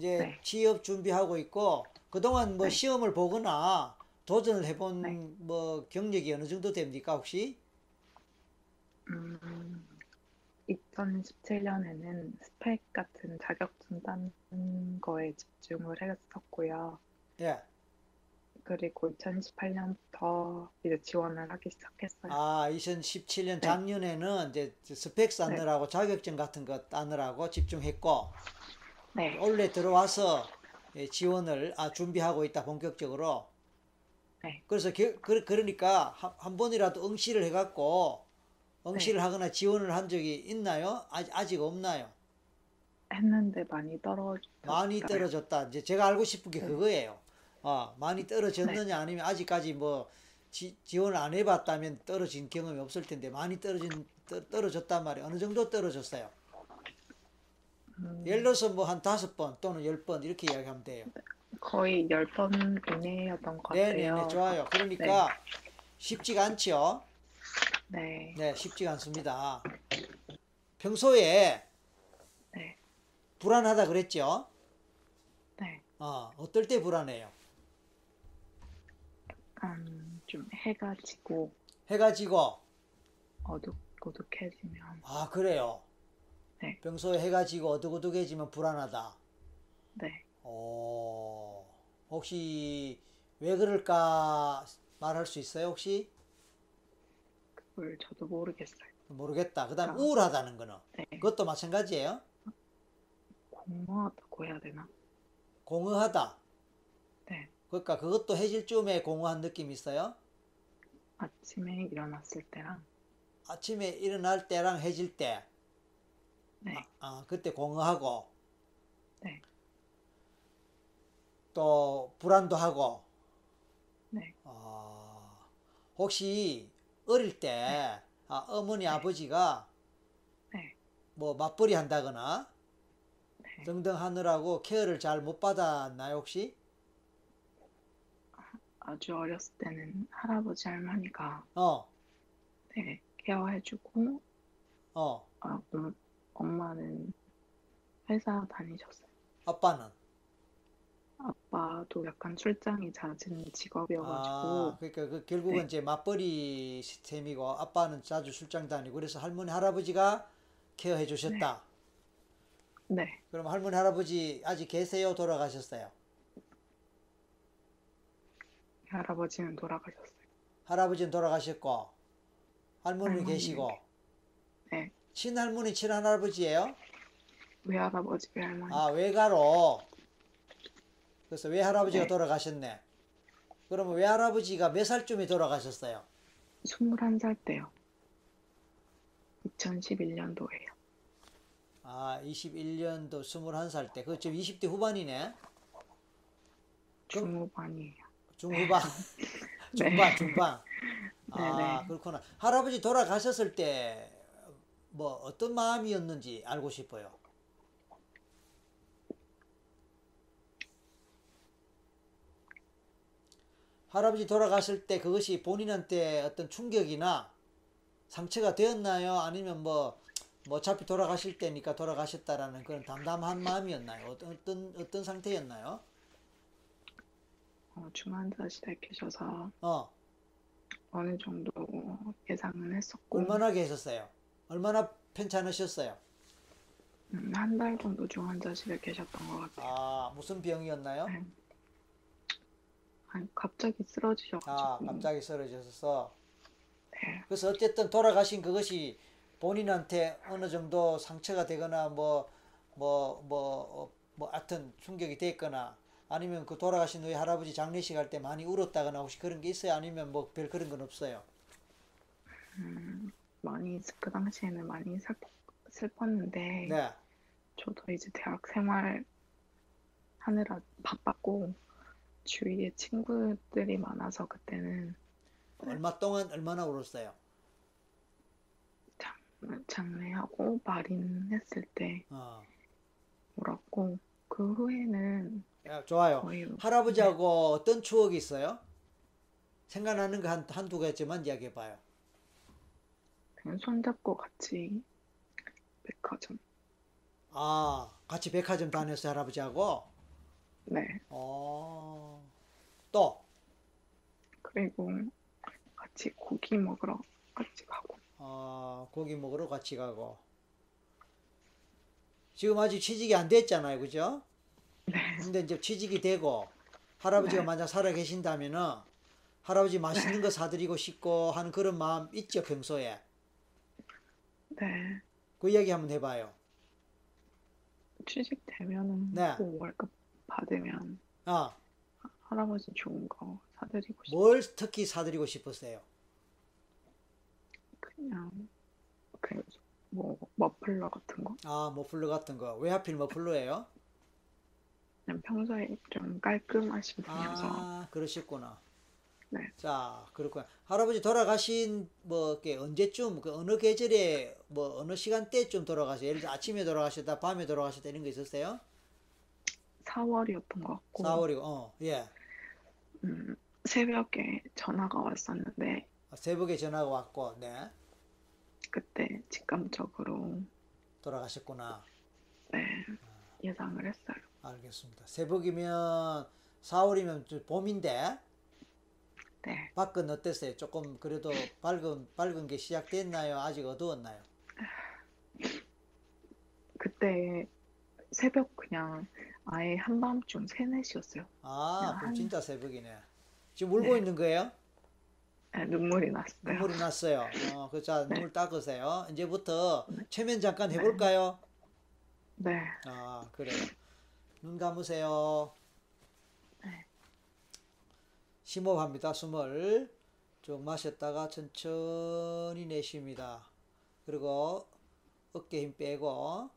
이제 네. 취업 준비하고 있고 그동안 뭐 네. 시험을 보거나 도전을 해본 네. 뭐 경력이 어느 정도 됩니까 혹시? 음, 2017년에는 스펙 같은 자격증 따는 거에 집중을 했었고요. 예. 그리고 2018년부터 이제 지원을 하기 시작했어요. 아, 2017년 네. 작년에는 이제 스펙 쌓느라고 자격증 같은 거 따느라고 집중했고 네, 올해 들어와서 예, 지원을 아, 준비하고 있다 본격적으로. 네. 그래서 겨- 그, 그러니까 한, 한 번이라도 응시를 해갖고 응시를 네. 하거나 지원을 한 적이 있나요? 아직, 아직 없나요? 했는데 많이 떨어졌어요. 많이 떨어졌다. 이제 제가 알고 싶은 게 네. 그거예요. 어, 많이 떨어졌느냐 아니면 아직까지 뭐 지, 지원을 안 해봤다면 떨어진 경험이 없을 텐데 많이 떨어진 떨- 떨어졌단 말이에요. 어느 정도 떨어졌어요? 음, 예를 들어서 뭐 한 다섯 번 또는 열 번 이렇게 이야기하면 돼요. 거의 10번 이내였던 것 같아요. 네네네 좋아요. 그러니까 쉽지가 않죠. 네, 네, 쉽지가 않습니다. 평소에 네, 불안하다 그랬죠? 네. 어, 어떨 때 불안해요? 약간 좀 해가 지고 해가 지고 어둑 어둑해지면 아 그래요. 네. 평소에 해가 지고 어둑어둑해지면 불안하다. 네, 어, 혹시 왜 그럴까 말할 수 있어요? 혹시 그걸 저도 모르겠어요. 모르겠다. 그다음 아. 우울하다는 거는 네, 그것도 마찬가지예요. 공허하다고 해야 되나? 공허하다. 네, 그러니까 그것도 해질 쯤에 공허한 느낌이 있어요. 아침에 일어났을 때랑 아침에 일어날 때랑 해질 때, 네, 아, 아, 그때 공허하고, 네, 또 불안도 하고, 네, 어, 혹시 어릴 때 아, 어머니 아버지가 네, 뭐 맞벌이 한다거나 네. 등등 하느라고 케어를 잘 못 받았나요 혹시? 아주 어렸을 때는 할아버지 할머니가 어, 네, 케어해주고 어, 아, 음, 엄마는 회사 다니셨어요. 아빠는? 아빠도 약간 출장이 잦은 직업이어가지고 아, 그러니까 그 결국은 네. 이제 맞벌이 시스템이고 아빠는 자주 출장 다니고 그래서 할머니 할아버지가 케어해 주셨다. 네, 그럼 할머니 할아버지 아직 계세요? 돌아가셨어요? 할아버지는 돌아가셨어요. 할아버지는 돌아가셨고 할머니는 할머니는 계시고 네, 친할머니 친할아버지예요? 외할아버지, 외할머니. 아 외가로 그래서 외할아버지가 네. 돌아가셨네. 그러면 외할아버지가 몇 살쯤에 돌아가셨어요? 21살 때요. 2011년도에요. 아 21년도 21살 때 그쯤 20대 후반이네. 중후반이에요. 중후반 네. 중반 중반. 아 네네. 그렇구나. 할아버지 돌아가셨을 때 뭐 어떤 마음이었는지 알고 싶어요. 할아버지 돌아갔을 때 그것이 본인한테 어떤 충격이나 상처가 되었나요? 아니면 뭐, 뭐 어차피 돌아가실 때니까 돌아가셨다라는 그런 담담한 마음이었나요? 어떤 어떤, 상태였나요? 어, 중환자실에 계셔서 어, 어느 정도 예상은 했었고 얼마나 계셨어요? 얼마나 편찮으셨어요? 음, 한달 정도 중환자실에 계셨던 것 같아요. 아, 무슨 병이었나요? 네. 아니, 갑자기 아, 쓰러지셔가지고 갑자기 쓰러져서. 네, 그래서 어쨌든 돌아가신 그것이 본인한테 어느 정도 상처가 되거나 뭐, 뭐, 뭐, 어, 뭐, 하여튼 충격이 됐거나 아니면 그 돌아가신 후에 할아버지 장례식 할 때 많이 울었다거나 혹시 그런 게 있어요? 아니면 뭐 별 그런 건 없어요? 음, 많이 그 당시에는 많이 슬, 슬펐는데 네. 저도 이제 대학 생활 하느라 바빴고 주위에 친구들이 많아서 그때는 얼마 동안 얼마나 울었어요? 장, 장례하고 말인했을 때 어. 울었고 그 후에는 야, 좋아요. 할아버지하고 어떤 추억이 있어요? 생각나는 거 한, 한두 개쯤만 이야기해 봐요. 그냥 손잡고 같이 백화점 아, 같이 백화점 다녔어요, 할아버지하고? 네. 어, 또, 그리고 같이 고기 먹으러 같이 가고. 어, 고기 먹으러 같이 가고. 지금 아직 취직이 안 됐잖아요, 그죠? 네. 근데 이제 취직이 되고, 할아버지가 네. 만약 살아 계신다면은, 할아버지 맛있는 거 사드리고 싶고 하는 그런 마음 있죠, 평소에? 네. 그 이야기 한번 해봐요. 취직되면은 네. 뭐 월급 받으면 아, 할아버지 좋은 거 사드리고 싶뭘 특히 사드리고 싶으세요? 그냥 그뭐 머플러 같은 거 아, 머플러 같은 거. 왜 하필 머플러예요? 그냥 평소에 좀 깔끔하신 분이어서 아, 그러셨구나. 네. 자, 그렇구나. 할아버지 돌아가신 뭐 언제쯤 그 어느 계절에 뭐 어느 시간대쯤 돌아가세요? 예를 들어 아침에 돌아가셨다, 밤에 돌아가셨다 이런 거 있었어요? 4월이었던 것 같고 4월이고, 어, 예. 음, 새벽에 전화가 왔었는데 아, 새벽에 전화가 왔고, 네. 그때 직감적으로 돌아가셨구나. 네, 예상을 했어요. 알겠습니다. 새벽이면 4월이면 좀 봄인데 네, 밖은 어땠어요? 조금 그래도 밝은 밝은 게 시작됐나요? 아직 어두웠나요? 그때 새벽 그냥 아예 한밤중 3, 4시였어요. 아, 그럼 한- 진짜 새벽이네. 지금 울고 네. 있는 거예요? 네, 눈물이 났어요. 눈물이 났어요. 어, 그 자, 네. 눈물 닦으세요. 이제부터 네. 최면 잠깐 네. 해볼까요? 네, 아, 그래요. 눈 감으세요. 네. 심호흡합니다. 숨을 쭉 마셨다가 천천히 내쉽니다. 그리고 어깨 힘 빼고,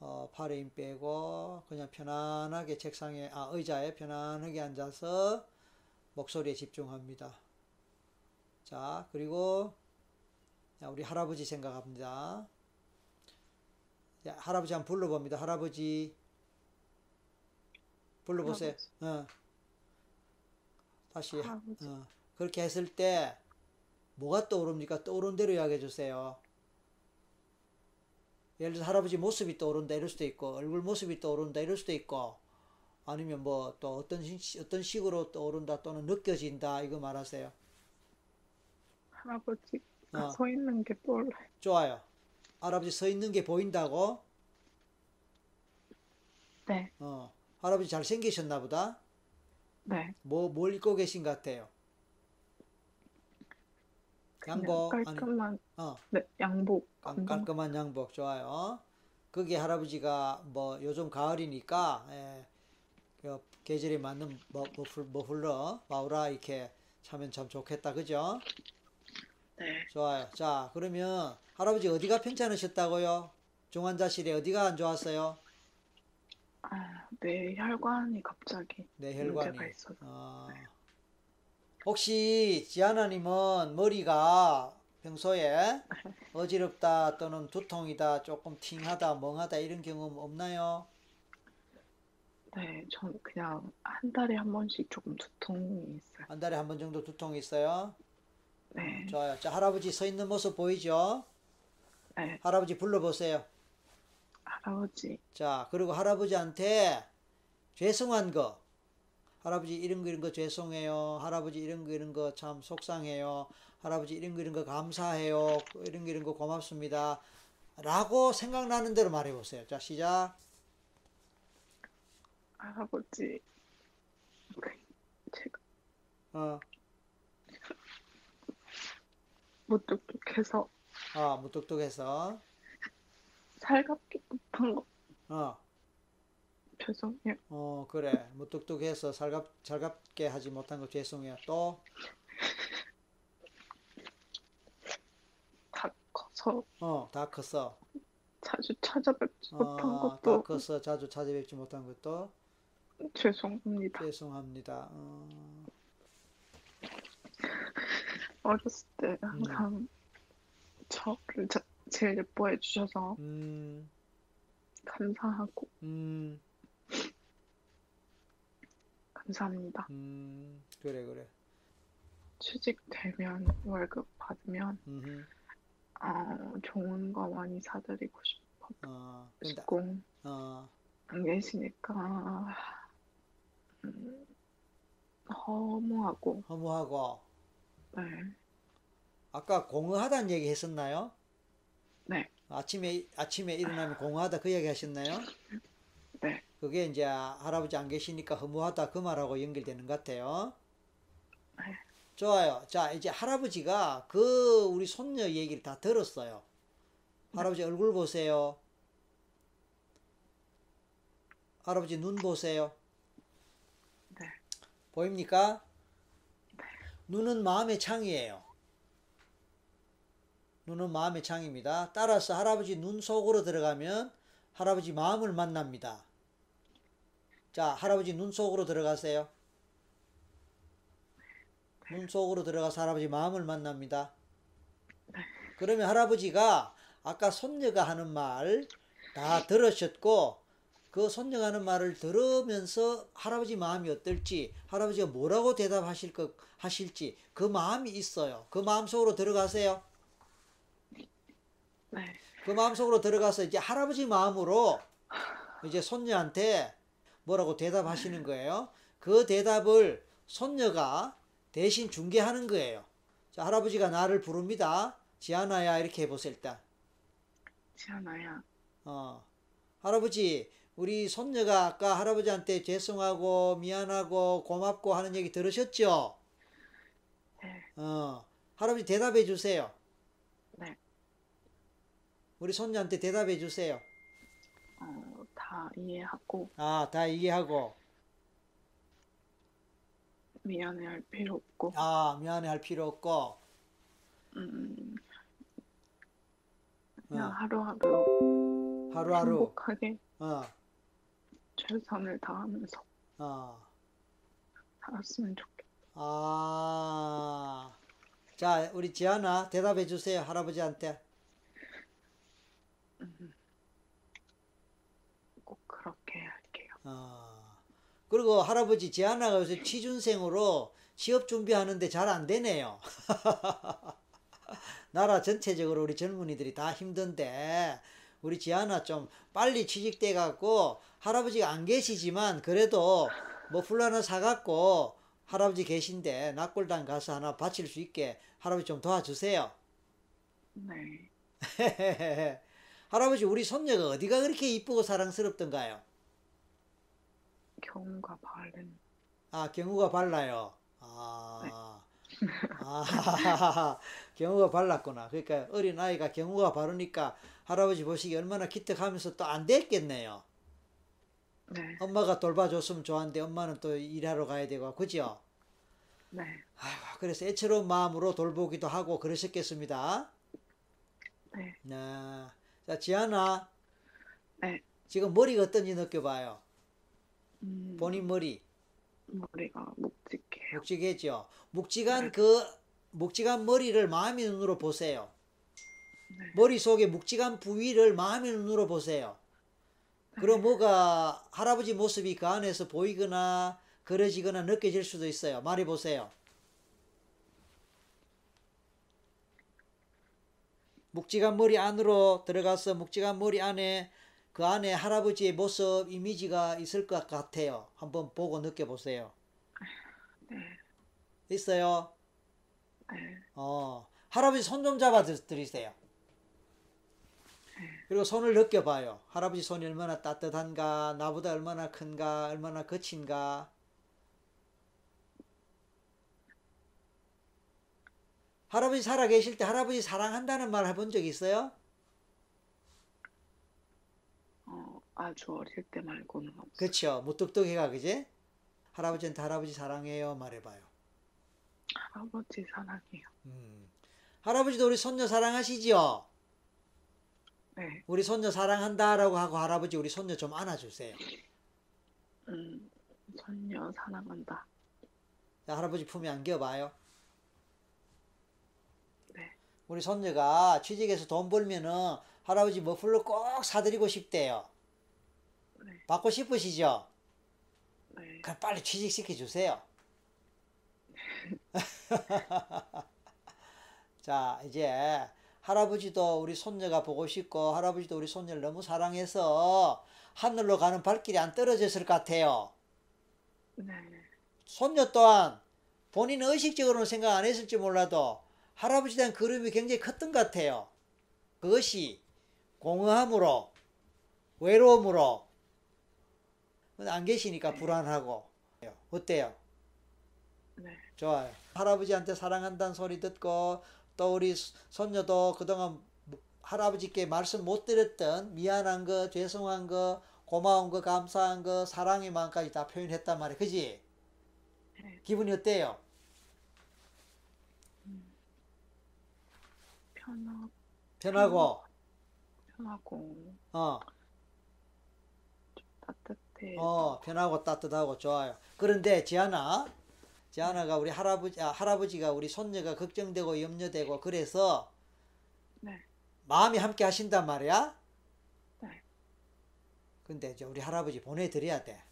어, 팔에 힘 빼고, 그냥 편안하게 책상에, 아, 의자에 편안하게 앉아서 목소리에 집중합니다. 자, 그리고 자, 우리 할아버지 생각합니다. 자, 할아버지 한번 불러봅니다. 할아버지. 불러보세요. 할아버지. 어. 그렇게 했을 때, 뭐가 떠오릅니까? 떠오른 대로 이야기해 주세요. 예를 들어 할아버지 모습이 떠오른다 이럴 수도 있고, 얼굴 모습이 떠오른다 이럴 수도 있고, 아니면 뭐 또 어떤, 시- 어떤 식으로 떠오른다 또는 느껴진다 이거 말하세요. 할아버지가 어. 서 있는 게 떠올라요. 좋아요. 할아버지 서 있는 게 보인다고? 네, 어. 할아버지 잘 생기셨나 보다? 네. 뭐, 뭘 입고 계신 것 같아요? 양복, 아니, 깔끔한 어, 네, 양복 깔- 깔끔한 양복, 좋아요. 그게 할아버지가 뭐 요즘 가을이니까, 예, 그 계절에 맞는 머, 머플, 머플러, 마우라 이렇게 차면 참 좋겠다, 그죠? 네, 좋아요. 자, 그러면 할아버지 어디가 편찮으셨다고요? 중환자실에 어디가 안 좋았어요? 아, 네 혈관이 갑자기 뇌혈관이. 문제가 있어서 어, 혹시 지아나님은 머리가 평소에 어지럽다 또는 두통이다 조금 팅하다 멍하다 이런 경험 없나요? 네, 전 그냥 한 달에 한 번씩 조금 두통이 있어요. 한 달에 한 번 정도 두통이 있어요? 네, 좋아요. 자, 할아버지 서 있는 모습 보이죠? 네, 할아버지 불러보세요. 할아버지, 자, 그리고 할아버지한테 죄송한 거, 할아버지 이런 거 이런 거 죄송해요. 할아버지 이런 거 이런 거 참 속상해요. 할아버지 이런 거 이런 거 감사해요. 이런 거 이런 거 고맙습니다. 라고 생각나는 대로 말해 보세요. 자, 시작. 할아버지, 그, 제가 어, 무뚝뚝해서 아, 무뚝뚝해서. 살갑게 못한 거 어, 죄송해요. 어, 그래. 무뚝뚝해서 살갑, 살갑게 하지 못한 거 죄송해요. 또, 다 커서 어, 다 컸어. 자주 찾아뵙지 못한 어, 다 것도 컸어. 자주 찾아뵙지 못한 것도 죄송합니다. 죄송합니다. 어. 어렸을 때 항상 저를 자- 제일 예뻐해 주셔서 음, 감사하고 음, 감사합니다. 음, 그래, 그래. 취직되면 월급 받으면 음, 어, 좋은 거 많이 사드리고 싶어요. 어, 직공 어, 안 계시니까 음, 허무하고. 허무하고, 네, 아까 공허하다는 얘기 했었나요? 네, 아침에, 아침에 일어나면 공허하다 그 얘기 하셨나요? 네, 그게 이제 할아버지 안 계시니까 허무하다 그 말하고 연결되는 것 같아요. 네. 좋아요. 자, 이제 할아버지가 그 우리 손녀 얘기를 다 들었어요. 할아버지 얼굴 보세요. 할아버지 눈 보세요. 네, 보입니까? 눈은 마음의 창이에요. 눈은 마음의 창입니다. 따라서 할아버지 눈 속으로 들어가면 할아버지 마음을 만납니다. 자, 할아버지 눈 속으로 들어가세요. 눈 속으로 들어가서 할아버지 마음을 만납니다. 그러면 할아버지가 아까 손녀가 하는 말 다 들으셨고 그 손녀가 하는 말을 들으면서 할아버지 마음이 어떨지 할아버지가 뭐라고 대답하실 것 하실지 그 마음이 있어요. 그 마음 속으로 들어가세요. 네, 그 마음 속으로 들어가서 이제 할아버지 마음으로 이제 손녀한테 뭐라고 대답하시는 거예요. 그 대답을 손녀가 대신 중개하는 거예요. 자, 할아버지가 나를 부릅니다. 지아나야 이렇게 해보세요 일단. 지아나야, 어, 할아버지, 우리 손녀가 아까 할아버지한테 죄송하고 미안하고 고맙고 하는 얘기 들으셨죠? 네, 어, 할아버지 대답해 주세요. 네, 우리 손녀한테 대답해 주세요. 어, 다 이해하고 아, 다 이해하고, 미안해 할 필요 없고, 아, 미안해 할 필요 없고, 음, 그냥 어, 하루하루 하루하루, 행복하게 어, 최선을 다하면서 어, 살았으면 좋겠다. 아, 자, 우리 지아나 대답해 주세요. 할아버지한테. 꼭 그렇게 할게요. 어, 그리고 할아버지 지아나가 요새 취준생으로 취업 준비하는데 잘 안 되네요. 나라 전체적으로 우리 젊은이들이 다 힘든데 우리 지아나 좀 빨리 취직돼 갖고 할아버지가 안 계시지만 그래도 머플러 하나 사갖고 할아버지 계신데 낙골당 가서 하나 바칠 수 있게 할아버지 좀 도와주세요. 네, 할아버지 우리 손녀가 어디가 그렇게 이쁘고 사랑스럽던가요? 경우가 바른 아, 경우가 발라요. 아, 아, 경우가 발랐구나. 그러니까 어린 아이가 경우가 바르니까 할아버지 보시기 얼마나 기특하면서 또 안 됐겠네요. 네, 엄마가 돌봐줬으면 좋았는데 엄마는 또 일하러 가야 되고, 그죠? 네, 아이고, 그래서 애처로운 마음으로 돌보기도 하고 그러셨겠습니다. 네, 네. 자, 지아나, 네. 지금 머리가 어떤지 느껴봐요. 음, 본인 머리. 머리가 묵직해요. 묵직했죠. 묵직한 그 묵직한 머리를 마음의 눈으로 보세요. 네, 머릿속에 묵직한 부위를 마음의 눈으로 보세요. 그럼 뭐가 할아버지 모습이 그 안에서 보이거나 그려지거나 느껴질 수도 있어요. 말해 보세요. 묵직한 머리 안으로 들어가서 묵직한 머리 안에 그 안에 할아버지의 모습 이미지가 있을 것 같아요. 한번 보고 느껴보세요. 네, 있어요? 네, 어, 할아버지 손 좀 잡아 드- 드리세요. 그리고 손을 느껴봐요. 할아버지 손이 얼마나 따뜻한가, 나보다 얼마나 큰가, 얼마나 거친가. 할아버지 살아 계실 때 할아버지 사랑한다는 말 해본 적 있어요? 어, 아주 어릴 때 말고는 없어요. 그쵸. 무뚝뚝해가, 그지? 할아버지한테 할아버지 사랑해요. 말해봐요. 할아버지 사랑해요. 음. 할아버지도 우리 손녀 사랑하시지요? 네, 우리 손녀 사랑한다라고 하고 할아버지 우리 손녀 좀 안아주세요. 음, 손녀 사랑한다. 자, 할아버지 품에 안겨봐요. 네, 우리 손녀가 취직해서 돈 벌면은 할아버지 머플러 꼭 사드리고 싶대요. 네, 받고 싶으시죠? 네, 그럼 빨리 취직시켜 주세요. 자, 이제 할아버지도 우리 손녀가 보고 싶고 할아버지도 우리 손녀를 너무 사랑해서 하늘로 가는 발길이 안 떨어졌을 것 같아요. 네. 손녀 또한 본인은 의식적으로는 생각 안 했을지 몰라도 할아버지에 대한 그림이 굉장히 컸던 것 같아요. 그것이 공허함으로, 외로움으로, 안 계시니까 불안하고. 어때요? 네. 좋아요. 할아버지한테 사랑한다는 소리 듣고 또 우리 손녀도 그동안 할아버지께 말씀 못 드렸던 미안한 거, 죄송한 거, 고마운 거, 감사한 거, 사랑의 마음까지 다 표현했단 말이에요. 그지? 네. 기분이 어때요? 편하, 편하고, 편하고 어, 따뜻해. 어, 편하고 따뜻하고 좋아요. 그런데 지아나, 지아나가 우리 할아버지, 아, 할아버지가 우리 손녀가 걱정되고 염려되고 그래서 네. 마음이 함께 하신단 말이야. 네. 근데 이제 우리 할아버지 보내드려야 돼.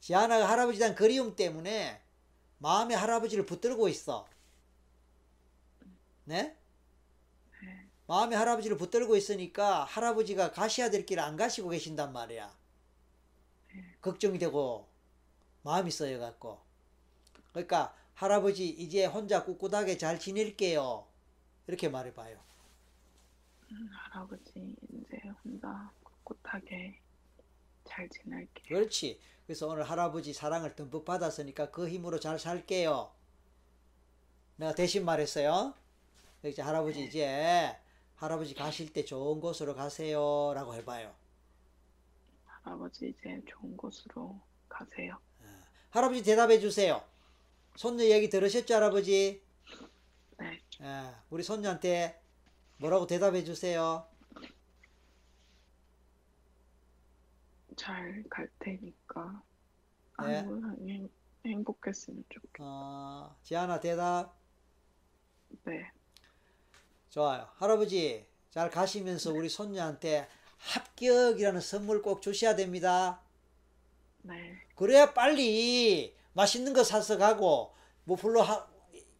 지아나가 할아버지에 대한 그리움 때문에 마음에 할아버지를 붙들고 있어. 네? 네. 마음에 할아버지를 붙들고 있으니까 할아버지가 가셔야 될 길을 안 가시고 계신단 말이야. 걱정이 되고 마음이 써여 갖고. 그러니까 할아버지 이제 혼자 꿋꿋하게 잘 지낼게요. 이렇게 말해봐요. 음, 할아버지 이제 혼자 꿋꿋하게 잘 지낼게요. 그렇지. 그래서 오늘 할아버지 사랑을 듬뿍 받았으니까 그 힘으로 잘 살게요. 내가 대신 말했어요. 이제 할아버지 이제 할아버지 가실 때 좋은 곳으로 가세요 라고 해봐요. 할아버지 이제 좋은 곳으로 가세요. 할아버지 대답해 주세요. 손녀 얘기 들으셨죠, 할아버지? 네. 예, 우리 손녀한테 뭐라고 대답해 주세요. 잘 갈 테니까 네. 행복했으면 좋겠. 어, 지아나 대답. 네. 좋아요. 할아버지 잘 가시면서 우리 손녀한테 합격이라는 선물 꼭 주셔야 됩니다. 네. 그래야 빨리 맛있는 거 사서 가고 모플로 하,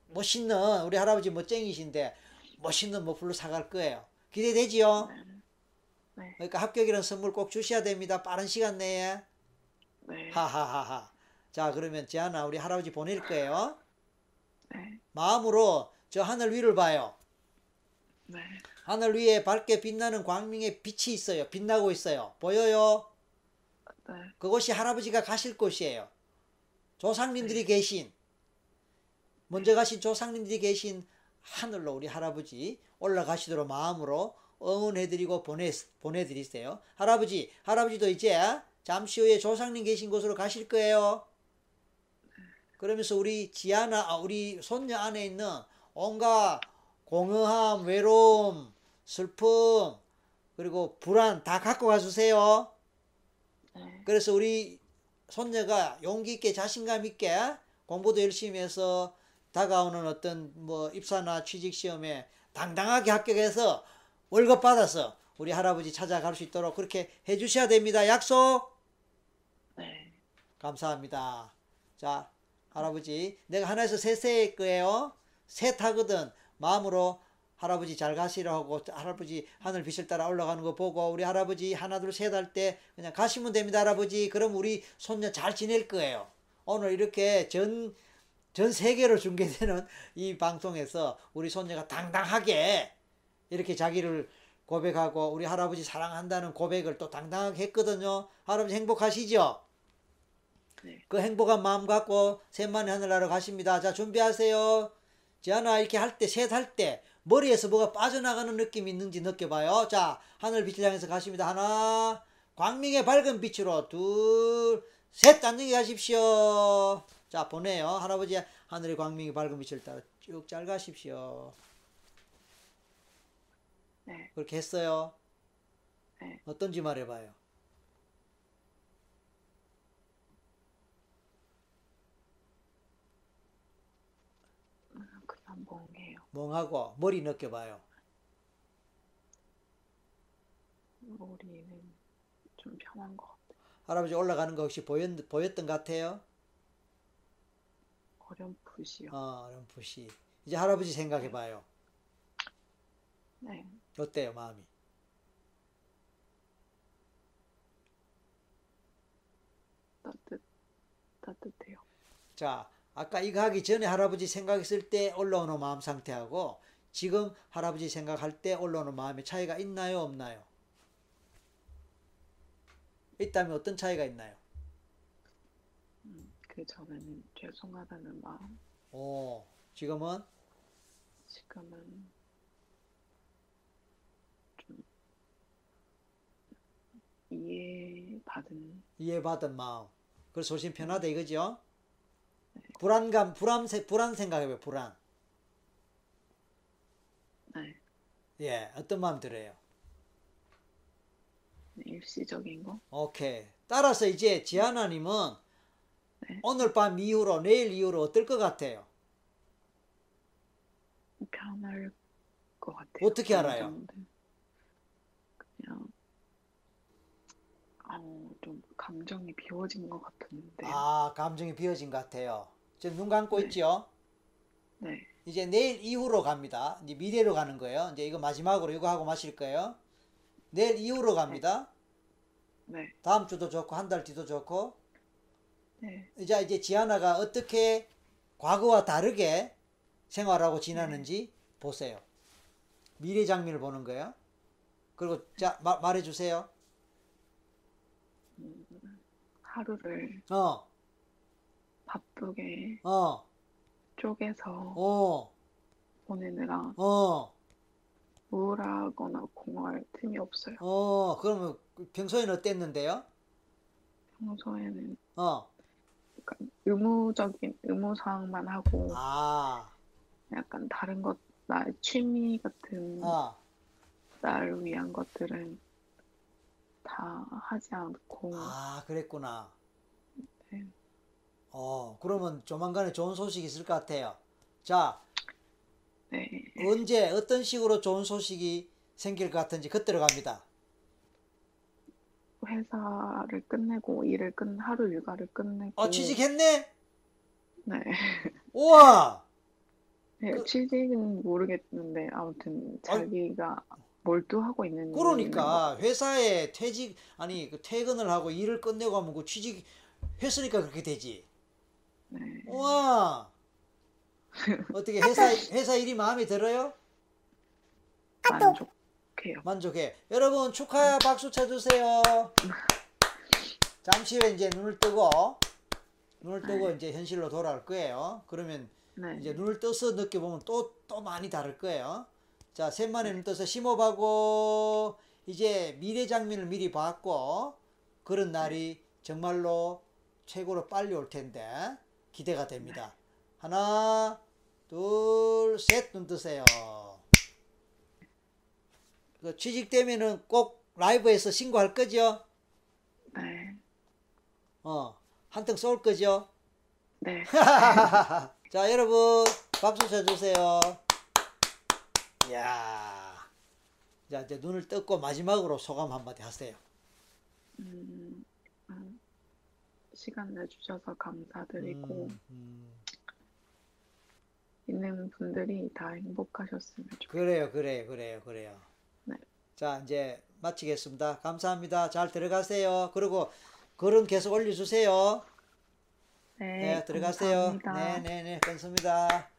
멋있는 우리 할아버지 멋쟁이신데 멋있는 모플로 사갈 거예요. 기대되지요? 네. 네. 그러니까 합격이라는 선물 꼭 주셔야 됩니다. 빠른 시간 내에. 네. 하하하하. 자 그러면 지아나 우리 할아버지 보낼 거예요. 네. 마음으로 저 하늘 위를 봐요. 네. 하늘 위에 밝게 빛나는 광명의 빛이 있어요. 빛나고 있어요. 보여요? 네. 그곳이 할아버지가 가실 곳이에요. 조상님들이 계신 먼저 가신 조상님들이 계신 하늘로 우리 할아버지 올라가시도록 마음으로 응원해드리고 보내 보내드리세요. 할아버지, 할아버지도 이제 잠시 후에 조상님 계신 곳으로 가실 거예요. 그러면서 우리 지아나, 아, 우리 손녀 안에 있는 온갖 공허함, 외로움, 슬픔, 그리고 불안 다 갖고 가주세요. 네. 그래서 우리 손녀가 용기 있게 자신감 있게 공부도 열심히 해서 다가오는 어떤 뭐 입사나 취직 시험에 당당하게 합격해서 월급 받아서 우리 할아버지 찾아갈 수 있도록 그렇게 해 주셔야 됩니다. 약속. 네. 감사합니다. 자, 할아버지, 내가 하나에서 셋세일 거예요. 셋하거든. 마음으로 할아버지 잘 가시라 하고 할아버지 하늘 빛을 따라 올라가는 거 보고 우리 할아버지 하나 둘 셋 할 때 그냥 가시면 됩니다, 할아버지. 그럼 우리 손녀 잘 지낼 거예요. 오늘 이렇게 전, 전 세계로 중계되는 이 방송에서 우리 손녀가 당당하게 이렇게 자기를 고백하고 우리 할아버지 사랑한다는 고백을 또 당당하게 했거든요. 할아버지 행복하시죠? 네. 그 행복한 마음 갖고 셋만의 하늘나라 가십니다. 자, 준비하세요. 지아나 이렇게 할 때, 셋할 때, 머리에서 뭐가 빠져나가는 느낌이 있는지 느껴봐요. 자, 하늘 빛을 향해서 가십니다. 하나, 광명의 밝은 빛으로, 둘, 셋, 안녕히 가십시오. 자, 보내요. 할아버지 하늘의 광명의 밝은 빛을 따라 쭉 잘 가십시오. 네. 그렇게 했어요. 네. 어떤지 말해봐요. 음, 그냥 멍하고 머리 느껴봐요. 머리는 좀 편한 것 같아요. 할아버지 올라가는 거 혹시 보였, 보였던 것 같아요? 어렴풋이요. 어, 어렴풋이. 이제 할아버지 생각해봐요. 네, 어때요, 마음이? 따뜻, 따뜻해요. 자, 아까 이거 하기 전에 할아버지 생각했을 때 올라오는 마음 상태하고 지금 할아버지 생각할 때 올라오는 마음의 차이가 있나요, 없나요? 있다면 어떤 차이가 있나요? 음, 그 전에는 죄송하다는 마음, 오, 지금은 지금은 좀 이해받은, 이해받은 마음. 그래서 훨씬 편하다 이거죠? 불안감, 불안, 불안 생각해봐요, 불안. 네, 예, 어떤 마음 들어요? 일시적인 거? 오케이. 따라서 이제 지하나님은 네. 오늘 밤 이후로, 내일 이후로 어떨 것 같아요? 편할 것 같아요. 어떻게 알아요? 정도. 그냥 어, 좀 감정이 비워진 것 같은데. 아, 감정이 비어진 것 같아요. 지금 눈 감고 네. 있죠? 네, 이제 내일 이후로 갑니다. 이제 미래로 가는 거예요. 이제 이거 마지막으로 이거 하고 마실 거예요. 내일 이후로 갑니다. 네, 다음 주도 좋고 한 달 뒤도 좋고 네, 이제 이제 지하나가 어떻게 과거와 다르게 생활하고 지나는지 보세요. 미래 장면을 보는 거예요. 그리고 자 마- 말해주세요. 하루를 어, 바쁘게 어, 쪼개서 어, 보내느라 어, 우울하거나 공허할 틈이 없어요. 어. 그러면 평소에는 어땠는데요? 평소에는 어, 약간 의무적인 의무사항만 하고 아, 약간 다른 것, 나의 취미 같은 어, 나를 위한 것들은 다 하지 않고 아, 그랬구나. 네. 어, 그러면 조만간에 좋은 소식이 있을 것 같아요. 자, 네, 언제 어떤 식으로 좋은 소식이 생길 것 같은지 그때로 갑니다. 회사를 끝내고 일을 끝 하루 일과를 끝내고 어, 취직했네? 네, 우와! 네, 그- 취직은 모르겠는데 아무튼 자기가 몰두하고 있는 그러니까 회사에 퇴직 아니 그 퇴근을 하고 일을 끝내고 하면 그 취직 했으니까 그렇게 되지. 네, 우와! 어떻게 회사 회사 일이 마음에 들어요? 만족해요. 만족해. 여러분 축하해 박수 쳐주세요. 잠시 후에 이제 눈을 뜨고 눈을 뜨고 네. 이제 현실로 돌아올 거예요. 그러면 네, 이제 눈을 떠서 느껴보면 또, 또 많이 다를 거예요. 자, 셋만에 눈 떠서 심호흡하고, 이제 미래 장면을 미리 봤고, 그런 날이 정말로 최고로 빨리 올 텐데, 기대가 됩니다. 하나, 둘, 셋, 눈 뜨세요. 그 취직되면은 꼭 라이브에서 신고할 거죠? 네, 어, 한통 쏠 거죠? 네. 자, 여러분, 박수 쳐주세요. 이야. 자, 이제 눈을 떴고 마지막으로 소감 한마디 하세요. 음, 음, 시간 내주셔서 감사드리고 음, 음. 있는 분들이 다 행복하셨으면 좋겠어요. 그래요, 그래요, 그래요, 그래요. 네. 자, 이제 마치겠습니다. 감사합니다. 잘 들어가세요. 그리고 글은 계속 올려주세요. 네, 네, 들어가세요. 감사합니다. 네, 네, 네, 감사합니다.